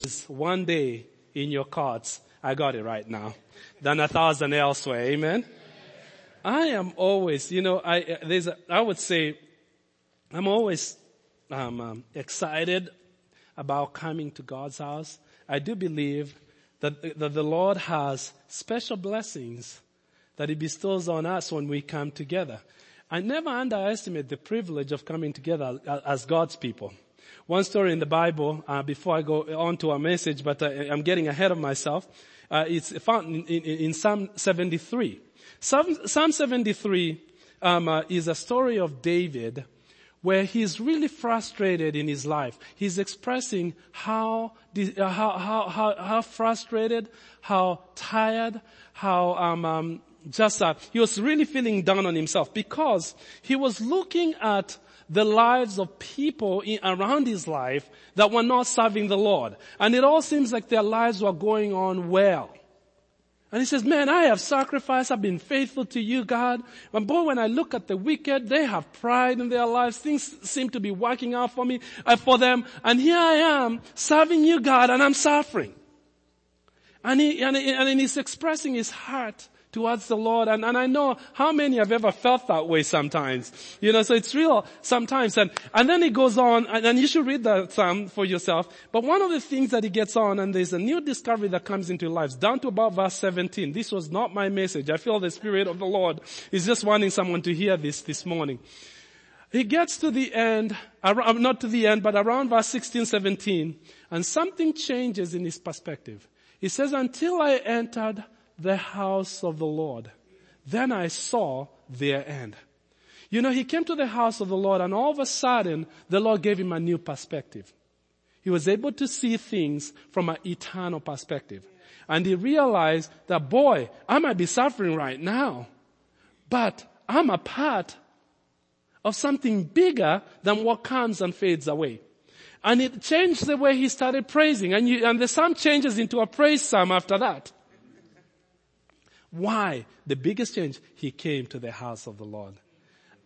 is one day in your cards. I got it right now. Than a thousand elsewhere. Amen. I am always, you know, I, there's a, I would say, I'm always, um, um, excited about coming to God's house. I do believe that, that the Lord has special blessings that He bestows on us when we come together. I never underestimate the privilege of coming together as God's people. One story in the Bible, uh, before I go on to our message, but I, am getting ahead of myself. Uh, it's found in, in, in, Psalm 73. Psalm, Psalm 73 um, uh, is a story of David where he's really frustrated in his life. He's expressing how, uh, how, how, how, how frustrated, how tired, how um, um, just uh, he was really feeling down on himself because he was looking at the lives of people in, around his life that were not serving the Lord. And it all seems like their lives were going on well. And he says, man, I have sacrificed. I've been faithful to you, God. But boy, when I look at the wicked, they have pride in their lives. Things seem to be working out for me, uh, for them. And here I am serving you, God, and I'm suffering. And he, and, he, and he's expressing his heart towards the Lord. And, and I know how many have ever felt that way sometimes. You know, so it's real sometimes. And, and then he goes on, and, and you should read that psalm for yourself. But one of the things that he gets on, and there's a new discovery that comes into lives, down to about verse 17. This was not my message. I feel the Spirit of the Lord is just wanting someone to hear this this morning. He gets to the end, uh, not to the end, but around verse 16, 17, and something changes in his perspective. He says, until I entered the house of the Lord. Then I saw their end. You know, he came to the house of the Lord and all of a sudden the Lord gave him a new perspective. He was able to see things from an eternal perspective. And he realized that boy, I might be suffering right now, but I'm a part of something bigger than what comes and fades away. And it changed the way he started praising. And, you, and the psalm changes into a praise psalm after that. Why? The biggest change, he came to the house of the Lord.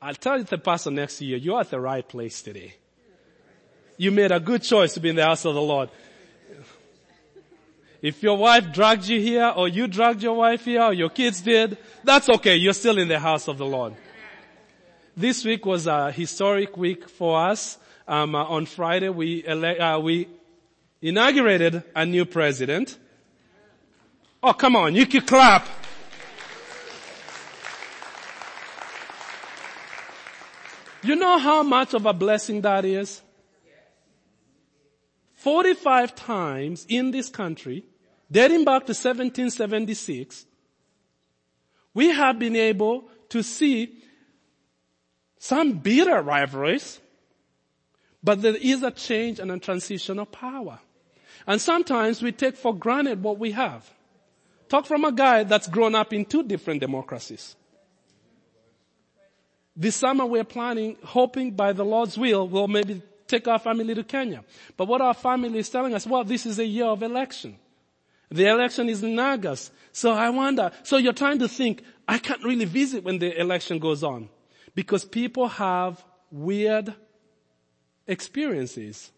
I'll tell you the person next to you, you're at the right place today. You made a good choice to be in the house of the Lord. If your wife dragged you here, or you dragged your wife here, or your kids did, that's okay. You're still in the house of the Lord. This week was a historic week for us. Um, uh, on Friday, we ele- uh, we inaugurated a new president. Oh, come on, you can clap. You know how much of a blessing that is? 45 times in this country, dating back to 1776, we have been able to see some bitter rivalries, but there is a change and a transition of power. And sometimes we take for granted what we have. Talk from a guy that's grown up in two different democracies. This summer we're planning, hoping by the Lord's will, we'll maybe take our family to Kenya. But what our family is telling us, well, this is a year of election. The election is in August. So I wonder, so you're trying to think, I can't really visit when the election goes on. Because people have weird experiences.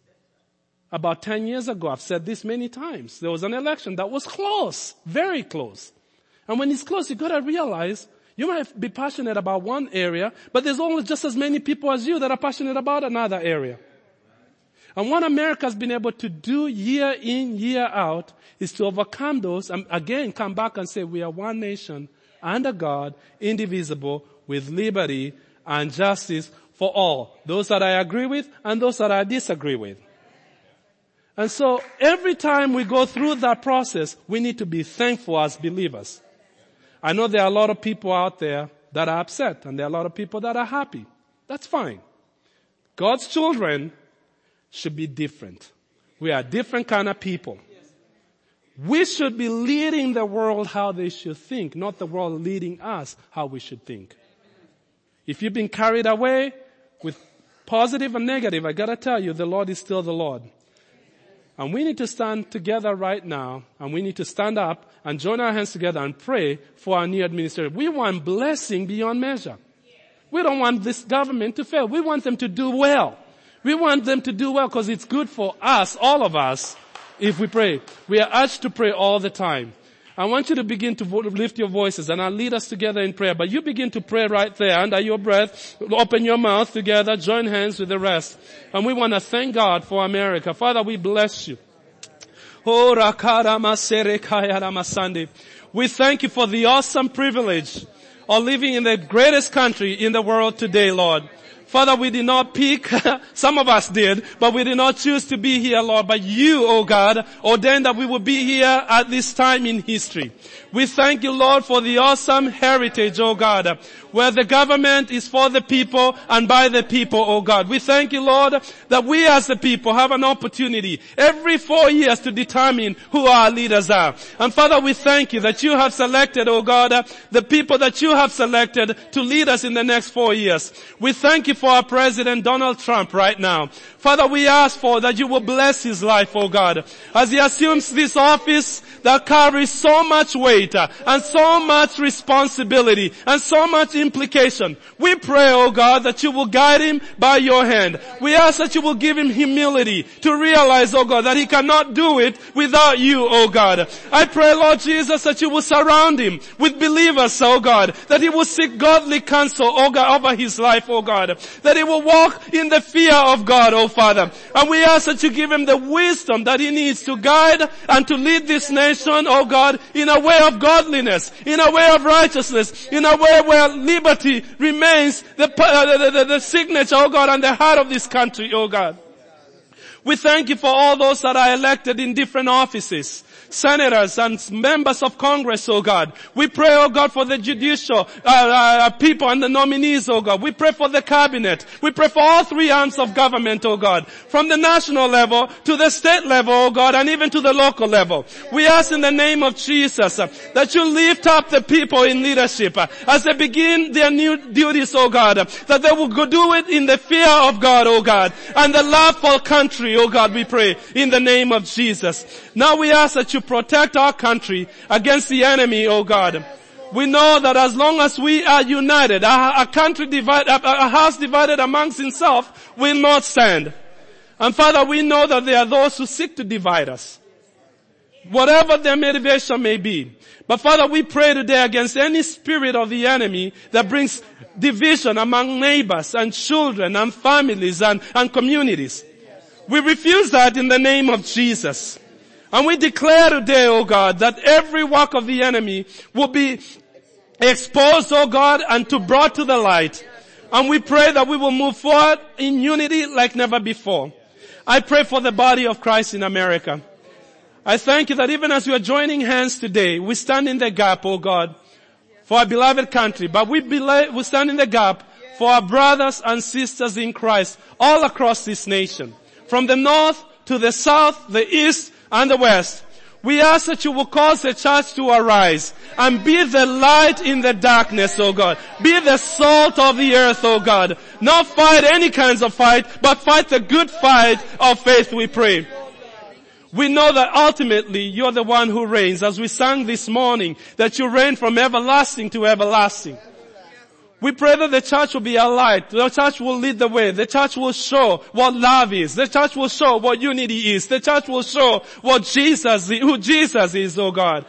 About 10 years ago, I've said this many times, there was an election that was close, very close. And when it's close, you gotta realize you might be passionate about one area, but there's only just as many people as you that are passionate about another area. And what America has been able to do year in, year out is to overcome those and again come back and say we are one nation under God, indivisible, with liberty and justice for all. Those that I agree with and those that I disagree with. And so every time we go through that process, we need to be thankful as believers. I know there are a lot of people out there that are upset and there are a lot of people that are happy. That's fine. God's children should be different. We are different kind of people. We should be leading the world how they should think, not the world leading us how we should think. If you've been carried away with positive and negative, I gotta tell you, the Lord is still the Lord. And we need to stand together right now and we need to stand up and join our hands together and pray for our new administration. We want blessing beyond measure. We don't want this government to fail. We want them to do well. We want them to do well because it's good for us, all of us, if we pray. We are urged to pray all the time. I want you to begin to lift your voices and I'll lead us together in prayer. But you begin to pray right there under your breath. Open your mouth together. Join hands with the rest. And we want to thank God for America. Father, we bless you. We thank you for the awesome privilege of living in the greatest country in the world today, Lord. Father, we did not pick, some of us did, but we did not choose to be here, Lord, but you, oh God, ordained that we would be here at this time in history. We thank you, Lord, for the awesome heritage, oh God, where the government is for the people and by the people, oh God. We thank you, Lord, that we as the people have an opportunity every four years to determine who our leaders are. And Father, we thank you that you have selected, oh God, the people that you have selected to lead us in the next four years. We thank you for our President Donald Trump right now. Father, we ask for that you will bless his life, O God, as he assumes this office that carries so much weight and so much responsibility and so much implication. We pray, oh God, that you will guide him by your hand. We ask that you will give him humility to realize, oh God, that he cannot do it without you, oh God. I pray, Lord Jesus, that you will surround him with believers, oh God, that he will seek godly counsel, oh God, over his life, oh God, that he will walk in the fear of God, oh Father. And we ask that you give him the wisdom that he needs to guide and to lead this nation, oh God, in a way of godliness, in a way of righteousness, in a way where liberty remains the, uh, the, the, the signature, oh God, and the heart of this country, oh God. We thank you for all those that are elected in different offices senators and members of Congress, oh God. We pray, oh God, for the judicial uh, uh, people and the nominees, oh God. We pray for the cabinet. We pray for all three arms of government, oh God. From the national level to the state level, oh God, and even to the local level. We ask in the name of Jesus uh, that you lift up the people in leadership uh, as they begin their new duties, oh God, uh, that they will do it in the fear of God, oh God, and the love for country, oh God, we pray in the name of Jesus. Now we ask that you protect our country against the enemy, oh God. We know that as long as we are united, a, a country divided, a, a house divided amongst itself will not stand. And Father, we know that there are those who seek to divide us. Whatever their motivation may be. But Father, we pray today against any spirit of the enemy that brings division among neighbors and children and families and, and communities. We refuse that in the name of Jesus. And we declare today, oh God, that every work of the enemy will be exposed, oh God, and to brought to the light. And we pray that we will move forward in unity like never before. I pray for the body of Christ in America. I thank you that even as we are joining hands today, we stand in the gap, oh God, for our beloved country, but we, we stand in the gap for our brothers and sisters in Christ all across this nation. From the north to the south, the east, and the west. We ask that you will cause the church to arise and be the light in the darkness, oh God. Be the salt of the earth, oh God. Not fight any kinds of fight, but fight the good fight of faith, we pray. We know that ultimately you're the one who reigns, as we sang this morning, that you reign from everlasting to everlasting. We pray that the church will be a light. The church will lead the way. The church will show what love is. The church will show what unity is. The church will show what Jesus, who Jesus is, oh God.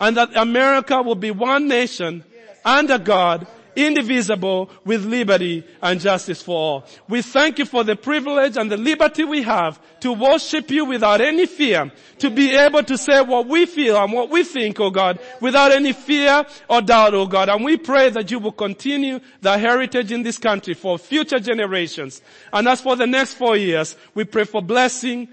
And that America will be one nation under God indivisible with liberty and justice for all. We thank you for the privilege and the liberty we have to worship you without any fear, to be able to say what we feel and what we think, oh God, without any fear or doubt, oh God. And we pray that you will continue the heritage in this country for future generations. And as for the next four years, we pray for blessing,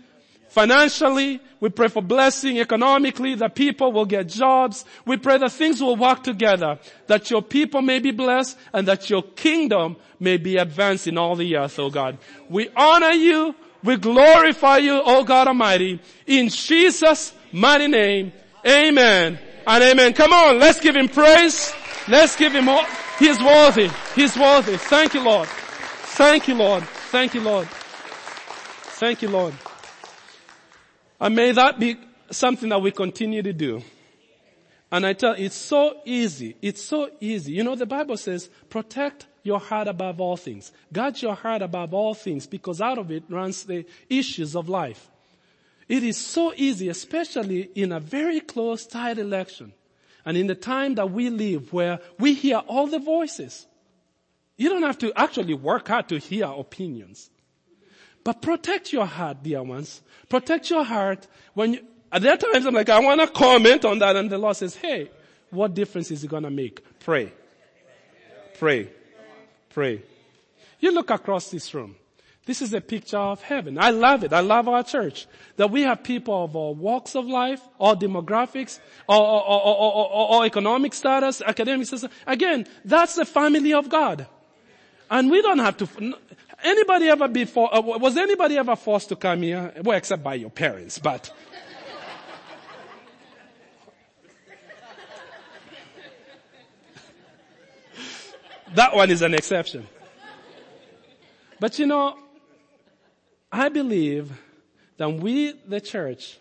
Financially, we pray for blessing economically, that people will get jobs. We pray that things will work together, that your people may be blessed and that your kingdom may be advanced in all the earth, oh God. We honor you. We glorify you, oh God Almighty, in Jesus' mighty name. Amen and amen. Come on, let's give him praise. Let's give him all. He's worthy. He's worthy. Thank you, Lord. Thank you, Lord. Thank you, Lord. Thank you, Lord. And may that be something that we continue to do. And I tell you, it's so easy. It's so easy. You know, the Bible says, protect your heart above all things. Guard your heart above all things because out of it runs the issues of life. It is so easy, especially in a very close, tight election. And in the time that we live where we hear all the voices. You don't have to actually work hard to hear opinions. But protect your heart, dear ones. Protect your heart when you, at that times I'm like, I want to comment on that and the Lord says, hey, what difference is it going to make? Pray. Pray. Pray. You look across this room. This is a picture of heaven. I love it. I love our church. That we have people of all walks of life, all demographics, all, all, all, all economic status, academic status. Again, that's the family of God. And we don't have to, anybody ever before, uh, was anybody ever forced to come here? Well, except by your parents, but. that one is an exception. But you know, I believe that we, the church,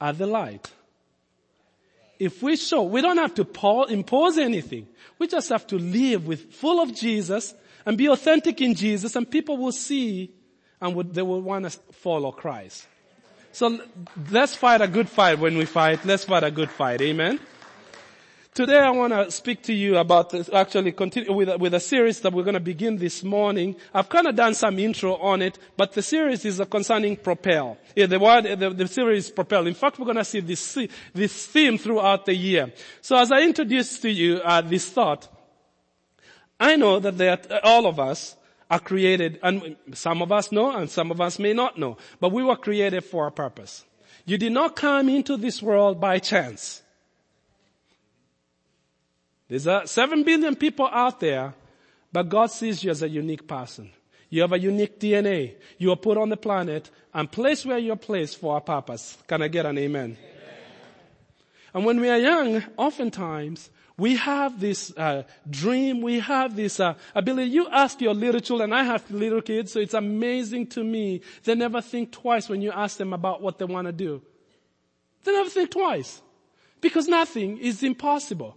are the light. If we show, we don't have to impose anything. We just have to live with full of Jesus and be authentic in Jesus and people will see and would, they will want to follow Christ. So let's fight a good fight when we fight. Let's fight a good fight. Amen. Today I want to speak to you about this, actually continue with, with a series that we're going to begin this morning. I've kind of done some intro on it, but the series is concerning propel. Yeah, the word, the, the series propel. In fact, we're going to see this, this theme throughout the year. So as I introduce to you uh, this thought, I know that all of us are created, and some of us know and some of us may not know, but we were created for a purpose. You did not come into this world by chance. There's a seven billion people out there, but God sees you as a unique person. You have a unique DNA. You are put on the planet and placed where you're placed for a purpose. Can I get an amen? amen. And when we are young, oftentimes, we have this uh, dream, we have this uh, ability. You ask your little children, I have little kids, so it's amazing to me. They never think twice when you ask them about what they want to do. They never think twice. Because nothing is impossible.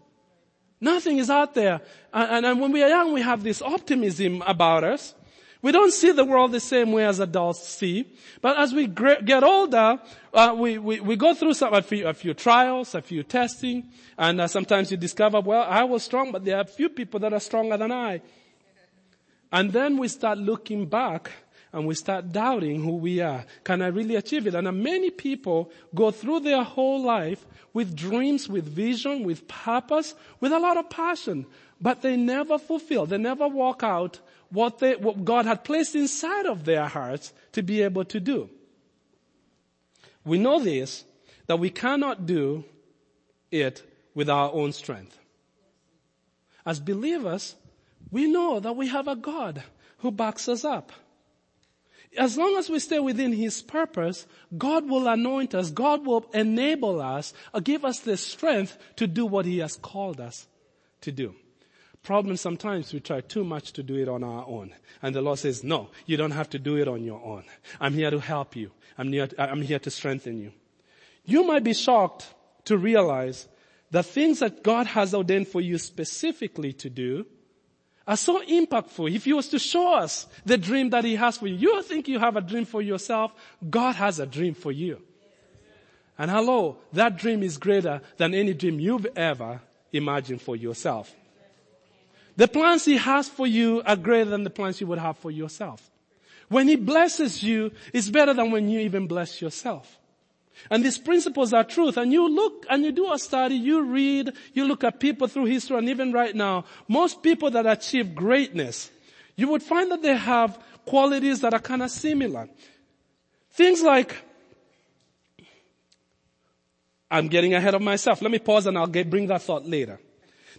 Nothing is out there. And, and, when we are young, we have this optimism about us. We don't see the world the same way as adults see. But as we get older, uh, we, we, we, go through some, a, few, a few trials, a few testing, and uh, sometimes you discover, well, I was strong, but there are few people that are stronger than I. And then we start looking back and we start doubting who we are. Can I really achieve it? And many people go through their whole life with dreams, with vision, with purpose, with a lot of passion, but they never fulfill. They never walk out what, they, what God had placed inside of their hearts to be able to do. We know this, that we cannot do it with our own strength. As believers, we know that we have a God who backs us up as long as we stay within His purpose, God will anoint us, God will enable us, or give us the strength to do what He has called us to do. Problem sometimes we try too much to do it on our own. And the Lord says, no, you don't have to do it on your own. I'm here to help you. I'm here, uh, I'm here to strengthen you. You might be shocked to realize the things that God has ordained for you specifically to do are so impactful. If he was to show us the dream that he has for you, you think you have a dream for yourself. God has a dream for you. And hello, that dream is greater than any dream you've ever imagined for yourself. The plans he has for you are greater than the plans you would have for yourself. When he blesses you, it's better than when you even bless yourself. And these principles are truth. And you look and you do a study, you read, you look at people through history and even right now, most people that achieve greatness, you would find that they have qualities that are kind of similar. Things like, I'm getting ahead of myself. Let me pause and I'll get, bring that thought later.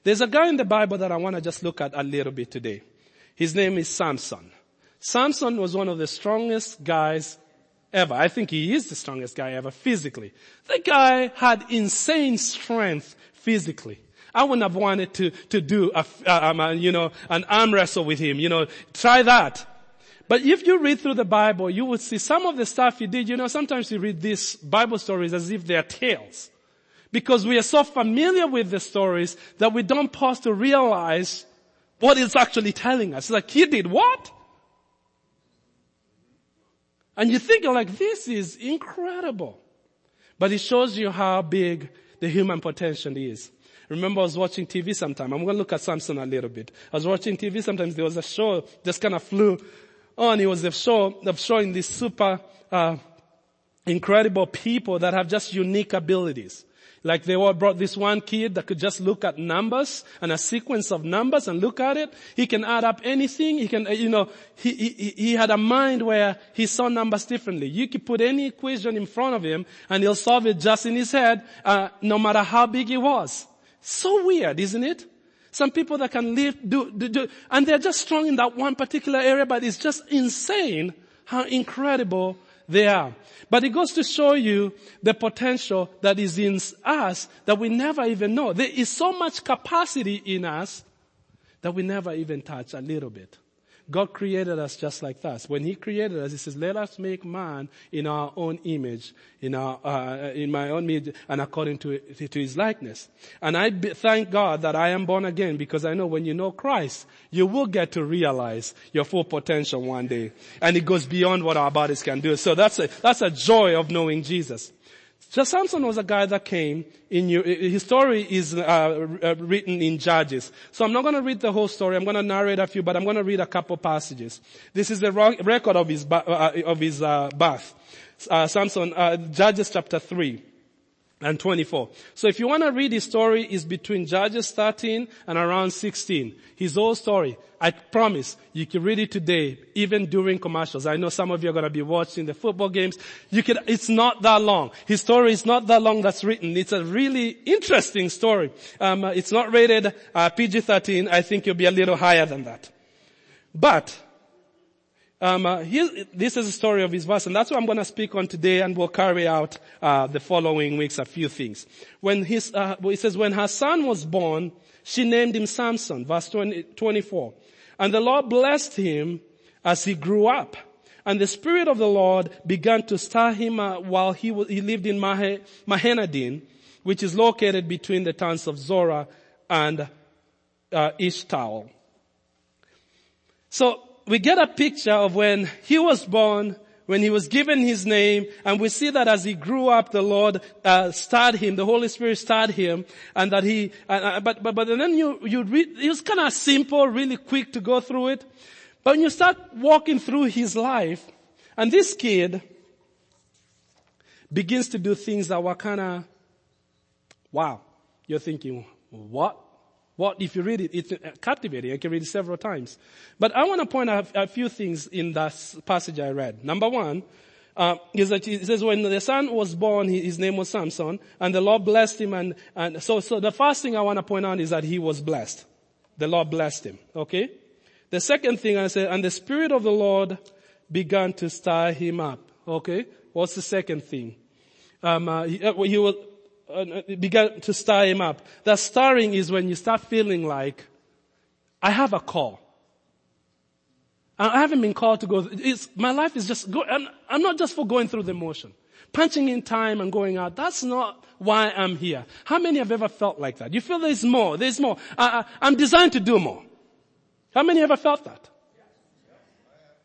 There's a guy in the Bible that I want to just look at a little bit today. His name is Samson. Samson was one of the strongest guys ever. I think he is the strongest guy ever physically. The guy had insane strength physically. I wouldn't have wanted to, to do a, um, a, you know, an arm wrestle with him, you know, try that. But if you read through the Bible, you would see some of the stuff he did, you know, sometimes you read these Bible stories as if they're tales. Because we are so familiar with the stories that we don't pause to realize what it's actually telling us. It's like, he did what? And you think you're like, this is incredible. But it shows you how big the human potential is. Remember I was watching TV sometime. I'm going to look at Samson a little bit. I was watching TV sometimes. There was a show just kind of flew on. It was a show of showing these super, uh, incredible people that have just unique abilities. Like they all brought this one kid that could just look at numbers and a sequence of numbers and look at it. He can add up anything. He can, uh, you know, he, he, he had a mind where he saw numbers differently. You could put any equation in front of him and he'll solve it just in his head, uh, no matter how big it was. So weird, isn't it? Some people that can live, do, do, do, and they're just strong in that one particular area, but it's just insane how incredible they are. But it goes to show you the potential that is in us that we never even know. There is so much capacity in us that we never even touch a little bit. God created us just like that. When He created us, He says, "Let us make man in our own image, in our, uh, in my own image, and according to to His likeness." And I thank God that I am born again because I know when you know Christ, you will get to realize your full potential one day, and it goes beyond what our bodies can do. So that's a that's a joy of knowing Jesus. So Samson was a guy that came in his story is uh, uh, written in Judges. So I'm not going to read the whole story. I'm going to narrate a few, but I'm going to read a couple passages. This is the record of his, uh, of his uh, birth. Uh, Samson, uh, Judges chapter 3 and 24. So if you want to read his story, it's between Judges 13 and around 16. His whole story. I promise you can read it today, even during commercials. I know some of you are going to be watching the football games. You can, it's not that long. His story is not that long that's written. It's a really interesting story. Um, it's not rated uh, PG-13. I think you'll be a little higher than that. But um, uh, this is the story of his verse, and that's what I'm going to speak on today, and we'll carry out uh, the following weeks a few things. When his, uh, it says, when her son was born, she named him Samson, verse 20, 24. And the Lord blessed him as he grew up. And the Spirit of the Lord began to stir him uh, while he, he lived in Mah- Mahaneh-dan, which is located between the towns of Zorah and uh. So we get a picture of when he was born, when he was given his name, and we see that as he grew up, the Lord uh, started him, the Holy Spirit started him, and that he. Uh, uh, but but but then you you read, it was kind of simple, really quick to go through it. But when you start walking through his life, and this kid begins to do things that were kind of, wow, you're thinking, what? What, if you read it, it's captivating. I can read it several times. But I want to point out a few things in that passage I read. Number one, uh, is that it says when the son was born, his name was Samson, and the Lord blessed him. And, and so, so the first thing I want to point out is that he was blessed. The Lord blessed him. Okay. The second thing I said, and the Spirit of the Lord began to stir him up. Okay. What's the second thing? Um, uh, he, uh, he was uh, began to stir him up. That stirring is when you start feeling like, I have a call. I haven't been called to go. It's, my life is just go, I'm, I'm not just for going through the motion. Punching in time and going out. That's not why I'm here. How many have ever felt like that? You feel there's more. There's more. I, I, I'm designed to do more. How many ever felt that?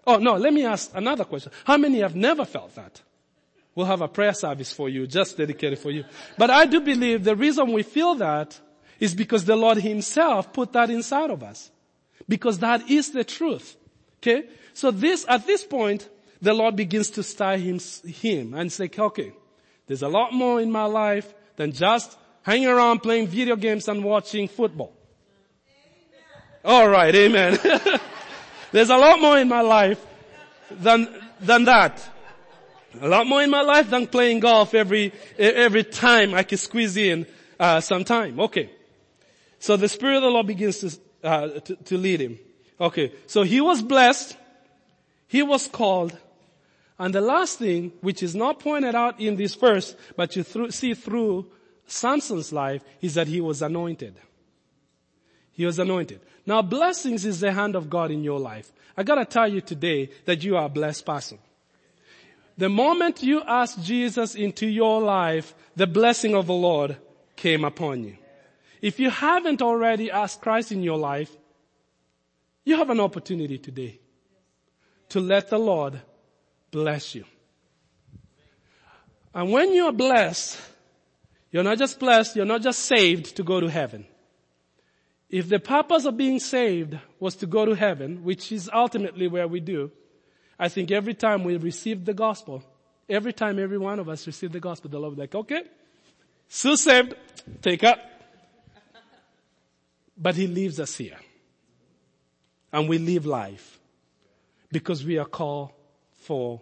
Oh no, let me ask another question. How many have never felt that? We'll have a prayer service for you, just dedicated for you. But I do believe the reason we feel that is because the Lord himself put that inside of us. Because that is the truth. Okay? So this, at this point, the Lord begins to stir him, him and say, okay, there's a lot more in my life than just hanging around playing video games and watching football. Alright, amen. there's a lot more in my life than, than that. A lot more in my life than playing golf every, every time I can squeeze in, uh, some time. Okay. So the Spirit of the Lord begins to, uh, to, to lead him. Okay. So he was blessed. He was called. And the last thing, which is not pointed out in this verse, but you see through Samson's life, is that he was anointed. He was anointed. Now blessings is the hand of God in your life. I gotta tell you today that you are a blessed person. The moment you asked Jesus into your life, the blessing of the Lord came upon you. If you haven't already asked Christ in your life, you have an opportunity today to let the Lord bless you. And when you are blessed, you're not just blessed, you're not just saved to go to heaven. If the purpose of being saved was to go to heaven, which is ultimately where we do, I think every time we receive the gospel, every time every one of us receive the gospel, the Lord will be like, okay, so saved, take up. But He leaves us here. And we live life because we are called for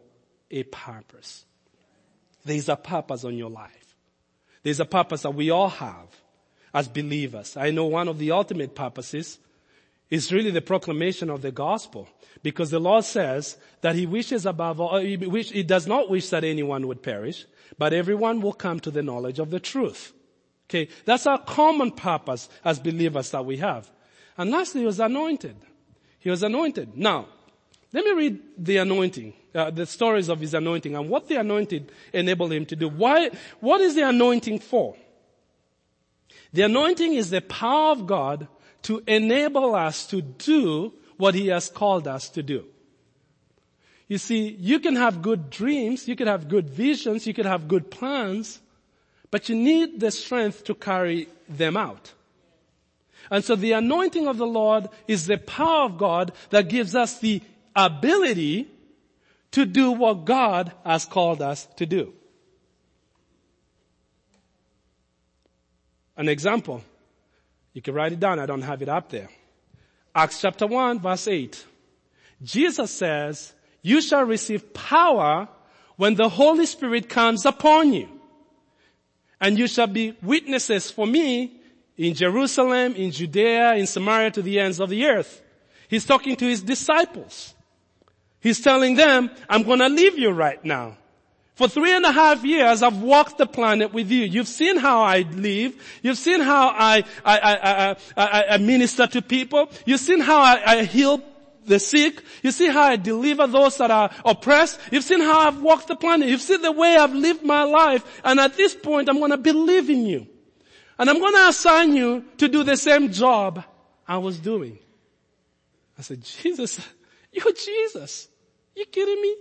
a purpose. There's a purpose on your life. There's a purpose that we all have as believers. I know one of the ultimate purposes is really the proclamation of the gospel because the Lord says that he wishes above all, he, wish, he does not wish that anyone would perish, but everyone will come to the knowledge of the truth. Okay, that's our common purpose as believers that we have. And lastly, he was anointed. He was anointed. Now, let me read the anointing, uh, the stories of his anointing and what the anointed enabled him to do. Why, what is the anointing for? The anointing is the power of God to enable us to do what he has called us to do. You see, you can have good dreams, you can have good visions, you can have good plans, but you need the strength to carry them out. And so the anointing of the Lord is the power of God that gives us the ability to do what God has called us to do. An example. You can write it down. I don't have it up there. Acts chapter 1 verse 8. Jesus says, you shall receive power when the Holy Spirit comes upon you. And you shall be witnesses for me in Jerusalem, in Judea, in Samaria to the ends of the earth. He's talking to his disciples. He's telling them, I'm gonna leave you right now. For three and a half years, I've walked the planet with you. You've seen how I live. You've seen how I, I, I, I minister to people. You've seen how I, heal the sick. You see how I deliver those that are oppressed. You've seen how I've walked the planet. You've seen the way I've lived my life. And at this point, I'm going to believe in you. And I'm going to assign you to do the same job I was doing. I said, Jesus, you're Jesus. You kidding me?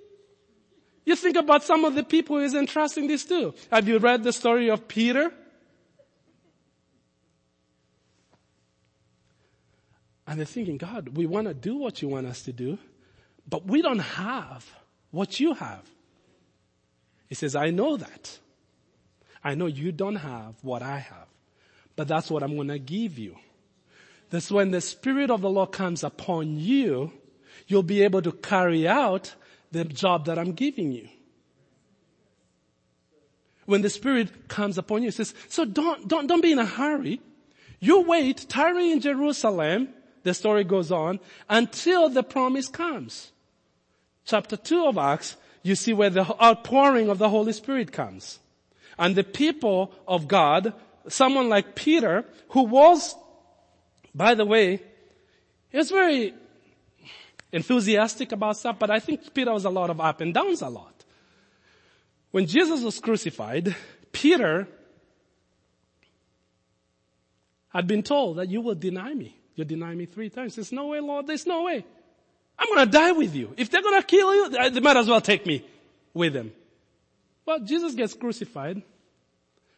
You think about some of the people he's entrusting this to. Have you read the story of Peter? And they're thinking, God, we want to do what you want us to do, but we don't have what you have. He says, I know that. I know you don't have what I have, but that's what I'm going to give you. That's when the Spirit of the Lord comes upon you, you'll be able to carry out the job that I'm giving you. When the Spirit comes upon you, it says, so don't, don't, don't be in a hurry. You wait, tarry in Jerusalem, the story goes on, until the promise comes. Chapter 2 of Acts, you see where the outpouring of the Holy Spirit comes. And the people of God, someone like Peter, who was, by the way, he was very enthusiastic about stuff, but I think Peter was a lot of up and downs a lot. When Jesus was crucified, Peter had been told that you will deny me. You deny me three times. There's no way, Lord. There's no way. I'm to die with you. If they're to kill you, they might as well take me with them. Well, Jesus gets crucified.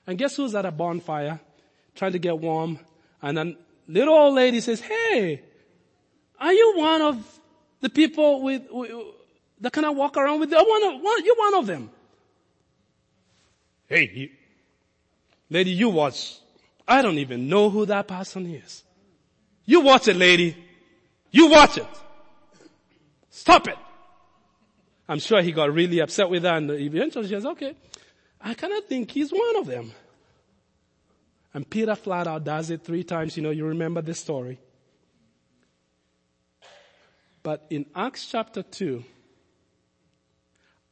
And guess who's at a bonfire trying to get warm? And then little old lady says, hey, are you one of the people with, that kind of walk around with, uh, one of, one, you're one of them. Hey, you, lady, you watch. I don't even know who that person is. You watch it, lady. You watch it. Stop it. I'm sure he got really upset with that and eventually she says, okay, I kind of think he's one of them. And Peter flat out does it three times. You know, you remember this story. But in Acts chapter 2,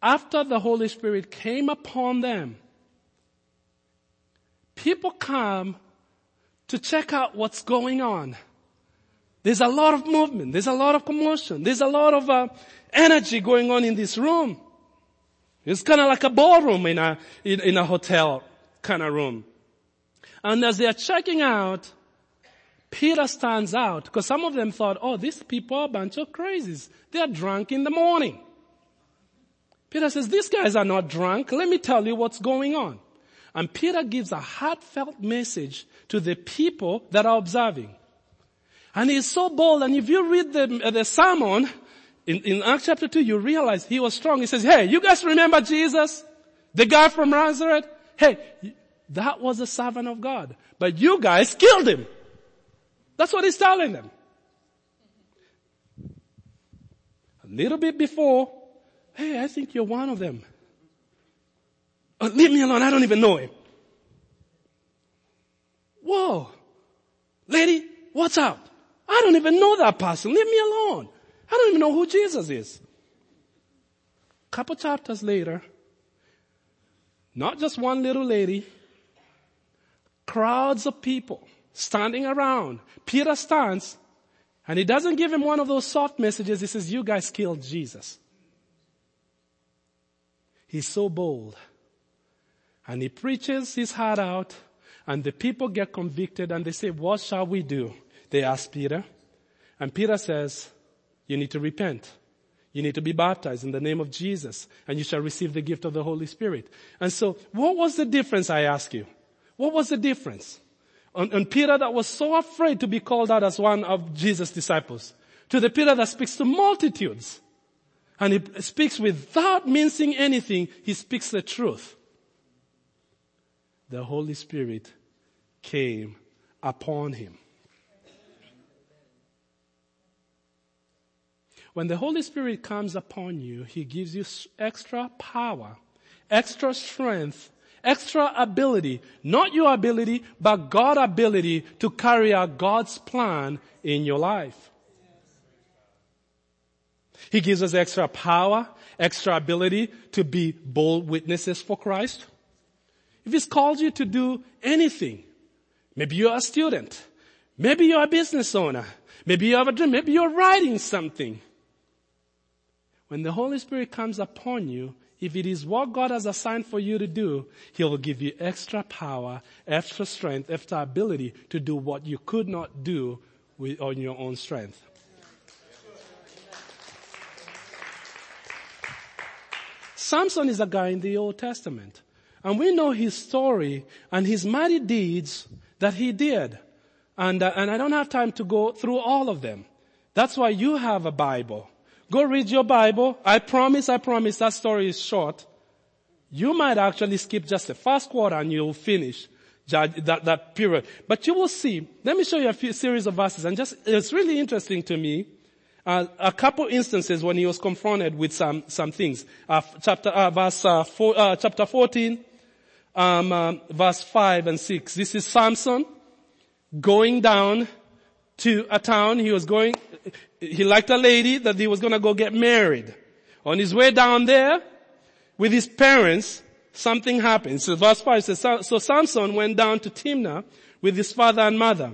after the Holy Spirit came upon them, people come to check out what's going on. There's a lot of movement. There's a lot of commotion. There's a lot of uh, energy going on in this room. It's kind of like a ballroom in a, in, in a hotel kind of room. And as they're checking out Peter stands out because some of them thought, oh, these people are a bunch of crazies. They're drunk in the morning. Peter says, these guys are not drunk. Let me tell you what's going on. And Peter gives a heartfelt message to the people that are observing. And he's so bold. And if you read the, uh, the sermon in, in Acts chapter 2, you realize he was strong. He says, hey, you guys remember Jesus? The guy from Nazareth? Hey, that was a servant of God. But you guys killed him. That's what he's telling them. A little bit before, hey, I think you're one of them. Oh, leave me alone. I don't even know him. Whoa. Lady, what's up? I don't even know that person. Leave me alone. I don't even know who Jesus is. Couple chapters later, not just one little lady, crowds of people standing around. Peter stands and he doesn't give him one of those soft messages. He says, you guys killed Jesus. He's so bold. And he preaches his heart out and the people get convicted and they say, what shall we do? They ask Peter. And Peter says, you need to repent. You need to be baptized in the name of Jesus and you shall receive the gift of the Holy Spirit. And so what was the difference, I ask you? What was the difference? And, Peter that was so afraid to be called out as one of Jesus' disciples to the Peter that speaks to multitudes. And he speaks without mincing anything. He speaks the truth. The Holy Spirit came upon him. When the Holy Spirit comes upon you, He gives you extra power, extra strength extra ability, not your ability, but God's ability to carry out God's plan in your life. He gives us extra power, extra ability to be bold witnesses for Christ. If He's called you to do anything, maybe you're a student, maybe you're a business owner, maybe you have a dream, maybe you're writing something. When the Holy Spirit comes upon you, if it is what God has assigned for you to do, He will give you extra power, extra strength, extra ability to do what you could not do with, on your own strength. Samson is a guy in the Old Testament. And we know his story and his mighty deeds that he did. And, uh, and I don't have time to go through all of them. That's why you have a Bible. Go read your Bible. I promise, I promise that story is short. You might actually skip just the first quarter and you'll finish that, that period. But you will see, let me show you a few series of verses and just, it's really interesting to me. Uh, a couple instances when he was confronted with some, some things. Uh, chapter, uh, verse, uh, four, uh, chapter 14, um, um, verse 5 and 6. This is Samson going down to a town. He was going, he liked a lady that he was gonna go get married. On his way down there, with his parents, something happened. So verse 5 says, so Samson went down to Timnah with his father and mother.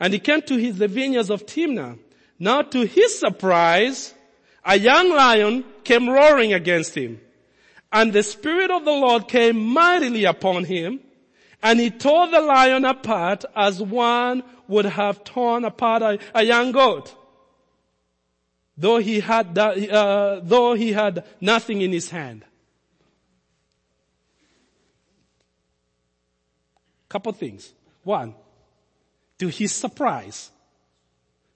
And he came to his, the vineyards of Timnah. Now to his surprise, a young lion came roaring against him. And the Spirit of the Lord came mightily upon him, and he tore the lion apart as one would have torn apart a, a young goat though he had, uh, though he had nothing in his hand. Couple things. One, to his surprise,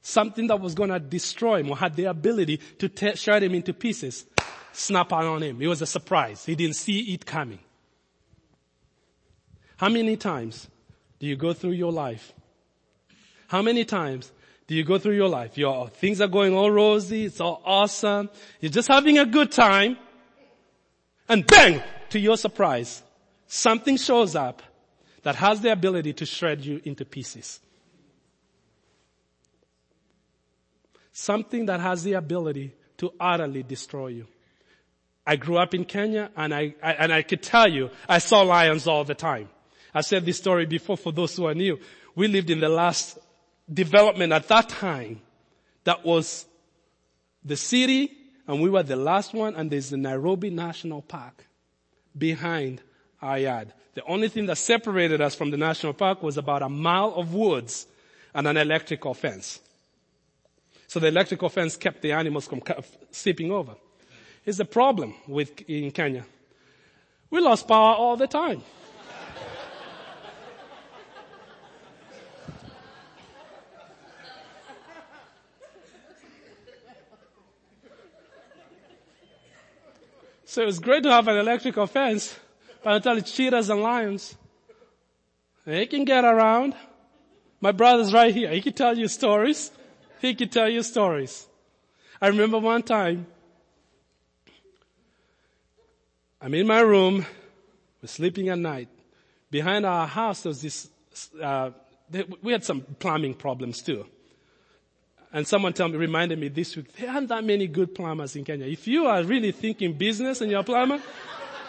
something that was going to destroy him or had the ability to shred him into pieces, snap on him. It was a surprise. He didn't see it coming. How many times do you go through your life? How many times do you go through your life? Your things are going all rosy, it's all awesome, you're just having a good time, and bang! To your surprise, something shows up that has the ability to shred you into pieces. Something that has the ability to utterly destroy you. I grew up in Kenya and I, I, and I could tell you, I saw lions all the time. I said this story before for those who are new. We lived in the last development at that time that was the city and we were the last one and there's the Nairobi National Park behind yard. The only thing that separated us from the national park was about a mile of woods and an electrical fence. So the electrical fence kept the animals from sleeping over. It's a problem with, in Kenya. We lost power all the time. So it's great to have an electrical fence, but I tell you, cheetahs and lions, they can get around. My brother's right here. He can tell you stories. He can tell you stories. I remember one time, I'm in my room, we're sleeping at night. Behind our house, was this, uh, we had some plumbing problems too. And someone tell me, reminded me this week, there aren't that many good plumbers in Kenya. If you are really thinking business and you're a plumber,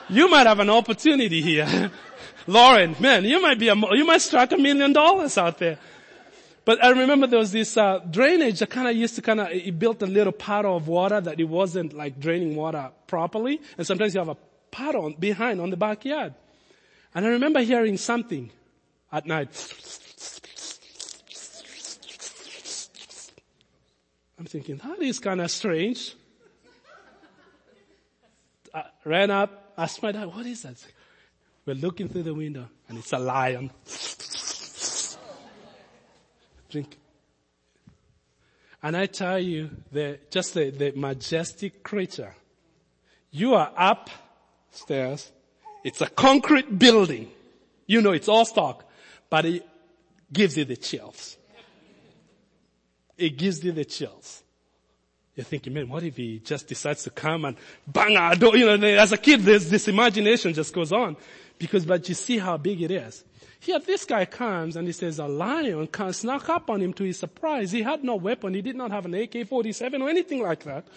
you might have an opportunity here. Lauren, man, you might be a, you might strike a million dollars out there. But I remember there was this uh, drainage that kind of used to kind of, it built a little puddle of water that it wasn't like draining water properly. And sometimes you have a puddle behind on the backyard. And I remember hearing something at night. I'm thinking, that is kind of strange. I ran up, asked my dad, what is that? We're looking through the window and it's a lion. Drink. And I tell you, the, just the, the majestic creature. You are upstairs. It's a concrete building. You know, it's all stock, but it gives you the chills it gives you the chills. You're thinking, man, what if he just decides to come and bang our door? You know, as a kid, there's this imagination just goes on. Because, but you see how big it is. Here, this guy comes and he says a lion can snuck up on him to his surprise. He had no weapon. He did not have an AK-47 or anything like that.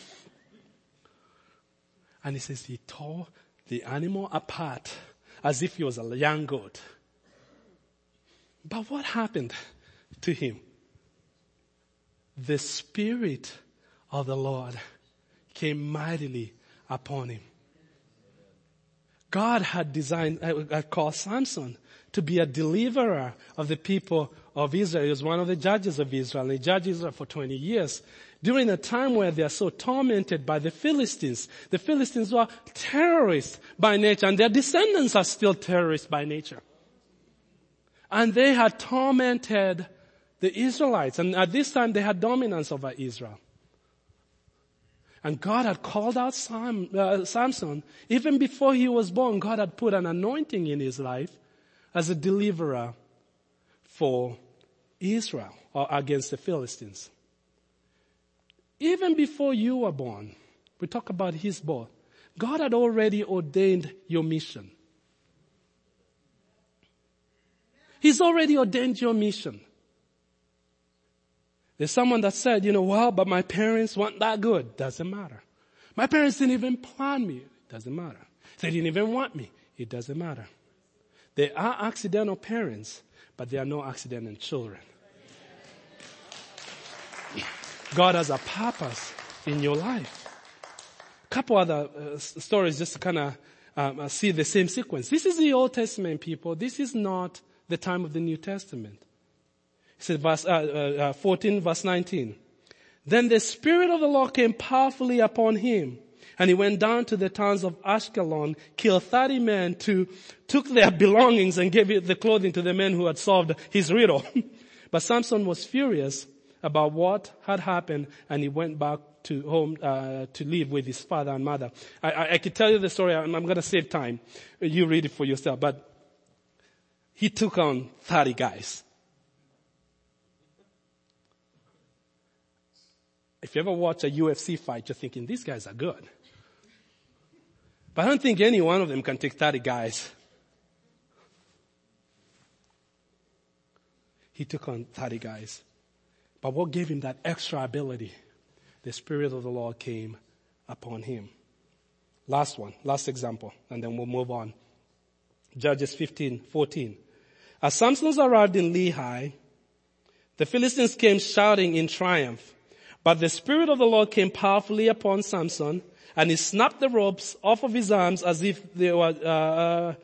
And he says he tore the animal apart as if he was a young goat. But what happened to him? The Spirit of the Lord came mightily upon him. God had designed, uh, uh, called Samson to be a deliverer of the people of Israel. He was one of the judges of Israel. He judged Israel for 20 years. During a time where they are so tormented by the Philistines. The Philistines were terrorists by nature and their descendants are still terrorists by nature. And they had tormented the Israelites. And at this time they had dominance over Israel. And God had called out Sam, uh, Samson. Even before he was born, God had put an anointing in his life as a deliverer for Israel or against the Philistines. Even before you were born, we talk about his birth. God had already ordained your mission. He's already ordained your mission. There's someone that said, you know, well, but my parents weren't that good. Doesn't matter. My parents didn't even plan me. It doesn't matter. They didn't even want me. It doesn't matter. They are accidental parents, but they are no accidental children. God has a purpose in your life. A couple other uh, stories just to kind of um, uh, see the same sequence. This is the Old Testament people. This is not the time of the New Testament. Says verse, uh, uh, uh, 14 verse 19. Then the Spirit of the Lord came powerfully upon him. And he went down to the towns of Ashkelon, killed 30 men to, took their belongings and gave the clothing to the men who had solved his riddle. but Samson was furious about what had happened and he went back to home uh, to live with his father and mother. I, I, I could tell you the story. I'm, I'm going to save time. You read it for yourself. But he took on 30 guys. If you ever watch a UFC fight, you're thinking, these guys are good. But I don't think any one of them can take 30 guys. He took on 30 guys. But what gave him that extra ability? The Spirit of the Lord came upon him. Last one, last example, and then we'll move on. Judges 15, 14. As Samson arrived in Lehi, the Philistines came shouting in triumph. But the Spirit of the Lord came powerfully upon Samson, and he snapped the ropes off of his arms as if they were, uh, uh,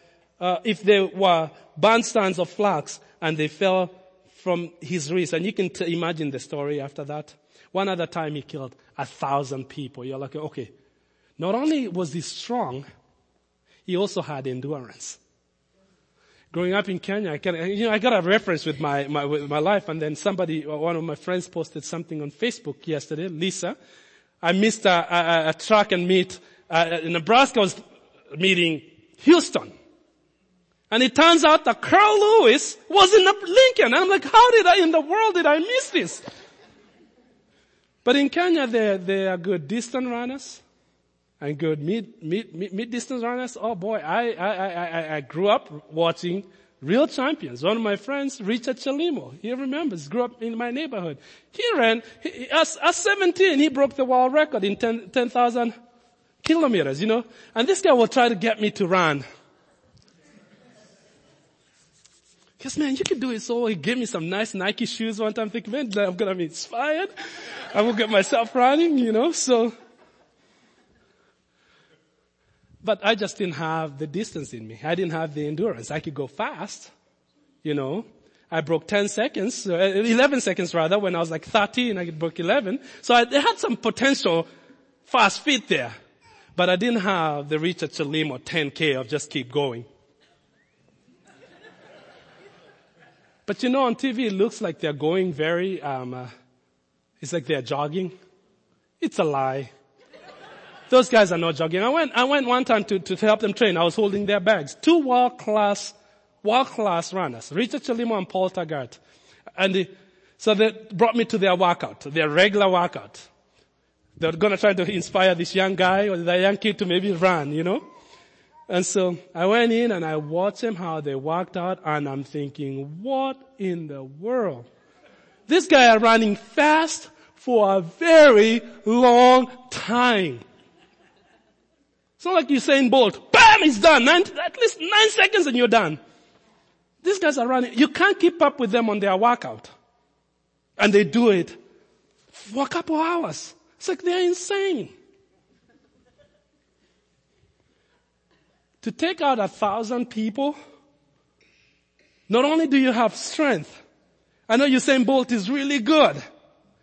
uh, if they were bandstands of flax, and they fell from his wrist. And you can t- imagine the story after that. One other time he killed a thousand people. You're like, okay, Not only was he strong, he also had endurance. Growing up in Kenya, I, you know, I got a reference with my, my, with my life and then somebody, one of my friends posted something on Facebook yesterday, Lisa. I missed a, a, a track and meet, uh, Nebraska was meeting Houston. And it turns out that Carl Lewis was in Lincoln. And I'm like, how did I, in the world did I miss this? But in Kenya, they, they are good distance runners and good mid, mid, mid, mid distance runners. Oh boy, I, I, I, I grew up watching real champions. One of my friends, Richard Chelimo, he remembers, grew up in my neighborhood. He ran, he, as, as 17, he broke the world record in 10,000 10, kilometers, you know. And this guy will try to get me to run Because man, you can do it so He gave me some nice Nike shoes one time. Thinking, man, I'm gonna be inspired. I will get myself running, you know, so. But I just didn't have the distance in me. I didn't have the endurance. I could go fast, you know. I broke 10 seconds, uh, 11 seconds rather, when I was like 13, I could broke 11. So I had some potential fast feet there. But I didn't have the Richard Chelimo 10K of just keep going. But you know, on TV, it looks like they're going very, um, uh, it's like they're jogging. It's a lie. Those guys are not jogging. I went, I went one time to, to help them train. I was holding their bags. Two world class, world class runners, Richard Chelimo and Paul Tergat. And the, so they brought me to their workout, their regular workout. They're gonna try to inspire this young guy or the young kid to maybe run, you know? And so I went in and I watched them how they walked out and I'm thinking, what in the world? This guy are running fast for a very long time. It's not like you're saying Bolt. Bam, it's done. Nine, at least nine seconds and you're done. These guys are running. You can't keep up with them on their workout. And they do it for a couple hours. It's like they're insane. to take out a thousand people, not only do you have strength, I know Usain Bolt is really good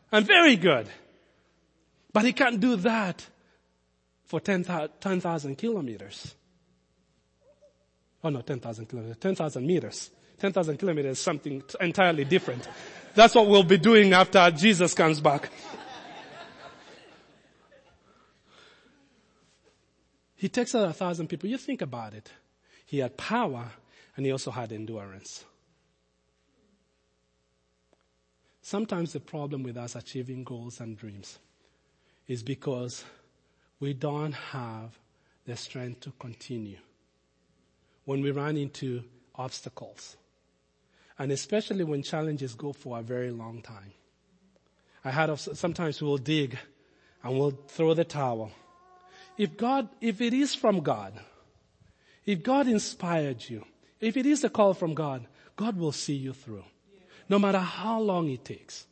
and very good, but he can't do that for 10,000 kilometers. Oh no, 10,000 kilometers, 10,000 meters. 10,000 kilometers is something entirely different. That's what we'll be doing after Jesus comes back. He takes out a thousand people. You think about it. He had power and he also had endurance. Sometimes the problem with us achieving goals and dreams is because we don't have the strength to continue when we run into obstacles. And especially when challenges go for a very long time. I had sometimes we'll dig and we'll throw the towel if God, if it is from God, if God inspired you, if it is a call from God, God will see you through. No matter how long it takes.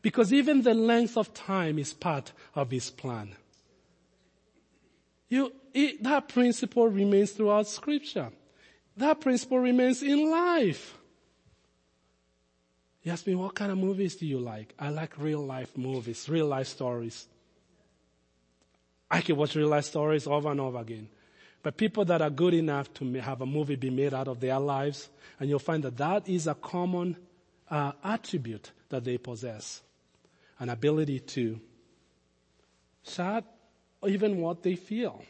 Because even the length of time is part of His plan. You, it, that principle remains throughout scripture. That principle remains in life. You ask me, what kind of movies do you like? I like real life movies, real life stories. I can watch real life stories over and over again. But people that are good enough to have a movie be made out of their lives, and you'll find that that is a common uh, attribute that they possess. An ability to shut even what they feel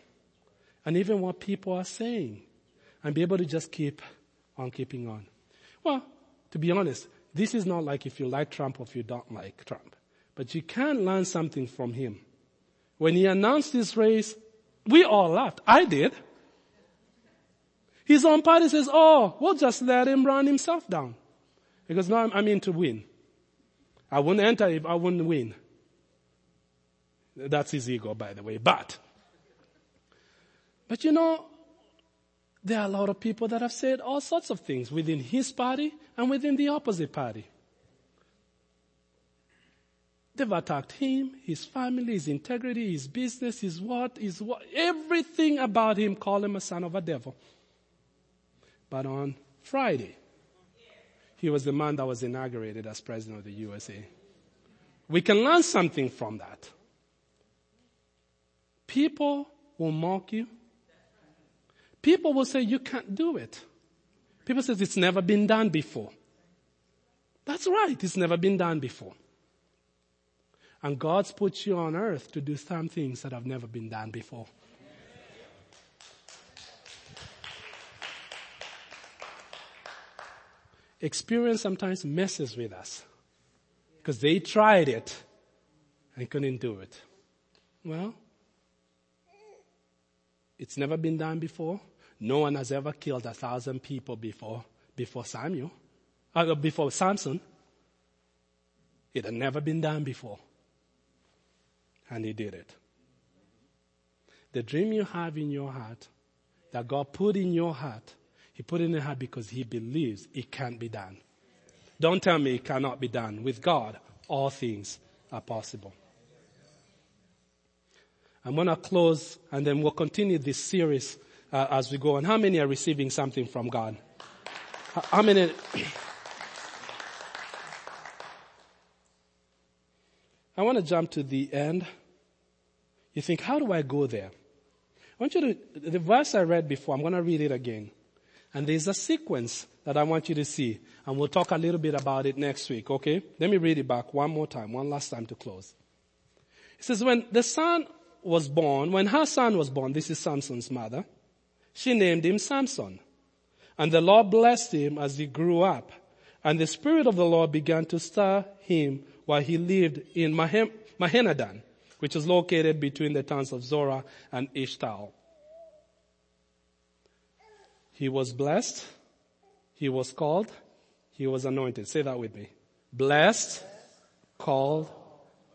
and even what people are saying and be able to just keep on keeping on. Well, to be honest, this is not like if you like Trump or if you don't like Trump. But you can learn something from him. When he announced his race, we all laughed. I did. His own party says, oh, we'll just let him run himself down. Because now I'm, I'm in to win. I wouldn't enter if I wouldn't win. That's his ego, by the way. But, but you know, there are a lot of people that have said all sorts of things within his party and within the opposite party. They've attacked him, his family, his integrity, his business, his what, his what, everything about him call him a son of a devil. But on Friday, he was the man that was inaugurated as president of the USA. We can learn something from that. People will mock you. People will say you can't do it. People say it's never been done before. That's right. It's never been done before. And God's put you on earth to do some things that have never been done before. Experience sometimes messes with us because they tried it and couldn't do it. Well, it's never been done before. No one has ever killed a thousand people before, before Samuel, uh, before Samson. It had never been done before. And he did it. The dream you have in your heart, that God put in your heart, he put in your heart because he believes it can be done. Don't tell me it cannot be done. With God, all things are possible. I'm going to close and then we'll continue this series uh, as we go on. How many are receiving something from God? How many? I want to jump to the end. You think, how do I go there? I want you to, the verse I read before, I'm going to read it again. And there's a sequence that I want you to see. And we'll talk a little bit about it next week, okay? Let me read it back one more time, one last time to close. It says, when the son was born, when her son was born, this is Samson's mother, she named him Samson. And the Lord blessed him as he grew up. And the Spirit of the Lord began to stir him while he lived in Mahem, Mahaneh-dan, which is located between the towns of Zorah and Eshtaol. He was blessed. He was called. He was anointed. Say that with me. Blessed, called,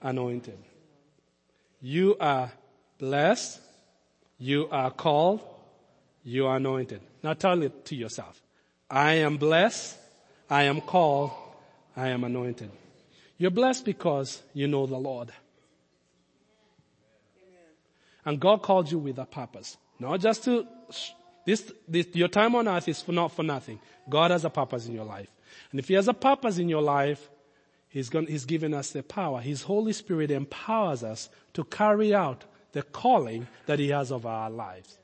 anointed. You are blessed, you are called, you are anointed. Now tell it to yourself. I am blessed, I am called, I am anointed. You're blessed because you know the Lord. And God called you with a purpose. Not just to, this, this, your time on earth is for not for nothing. God has a purpose in your life. And if He has a purpose in your life, He's, going, he's given us the power. His Holy Spirit empowers us to carry out the calling that He has over our lives.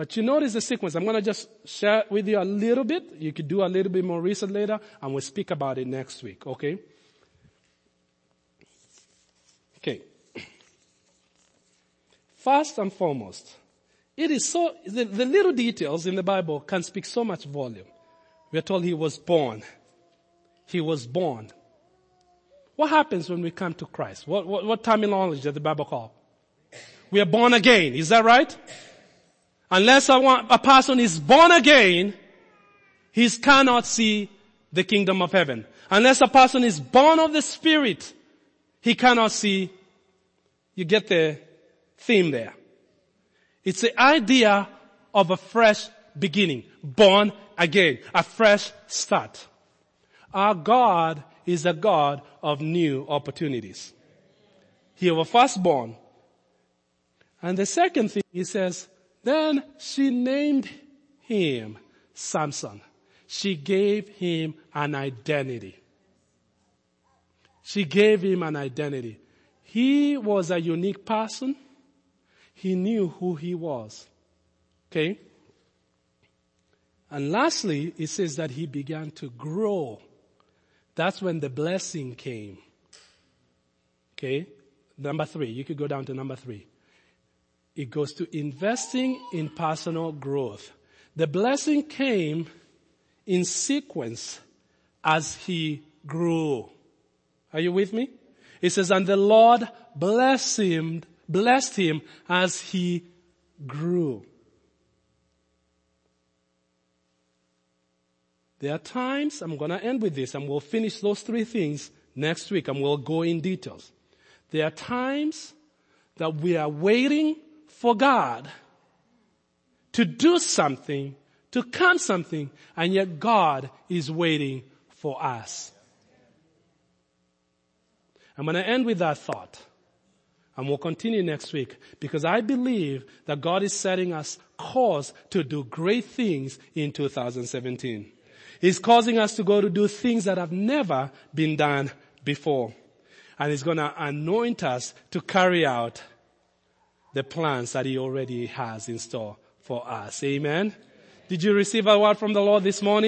But you notice the sequence. I'm going to just share with you a little bit. You could do a little bit more research later and we'll speak about it next week, okay? Okay. First and foremost, it is so, the, the little details in the Bible can speak so much volume. We are told he was born. He was born. What happens when we come to Christ? What, what, what terminology does the Bible call? We are born again. Is that right? Unless a, a person is born again, he cannot see the kingdom of heaven. Unless a person is born of the Spirit, he cannot see. You get the theme there. It's the idea of a fresh beginning, born again, a fresh start. Our God is a God of new opportunities. He was firstborn. And the second thing he says, then she named him Samson. She gave him an identity. She gave him an identity. He was a unique person. He knew who he was. Okay? And lastly, it says that he began to grow that's when the blessing came. Okay? Number three. You could go down to number three. It goes to investing in personal growth. The blessing came in sequence as he grew. Are you with me? It says, and the Lord blessed him, blessed him as he grew. There are times, I'm gonna end with this and we'll finish those three things next week and we'll go in details. There are times that we are waiting for God to do something, to come something, and yet God is waiting for us. I'm gonna end with that thought. And we'll continue next week because I believe that God is setting us course to do great things in 2017. He's causing us to go to do things that have never been done before. And He's gonna anoint us to carry out the plans that he already has in store for us. Amen. Did you receive a word from the Lord this morning?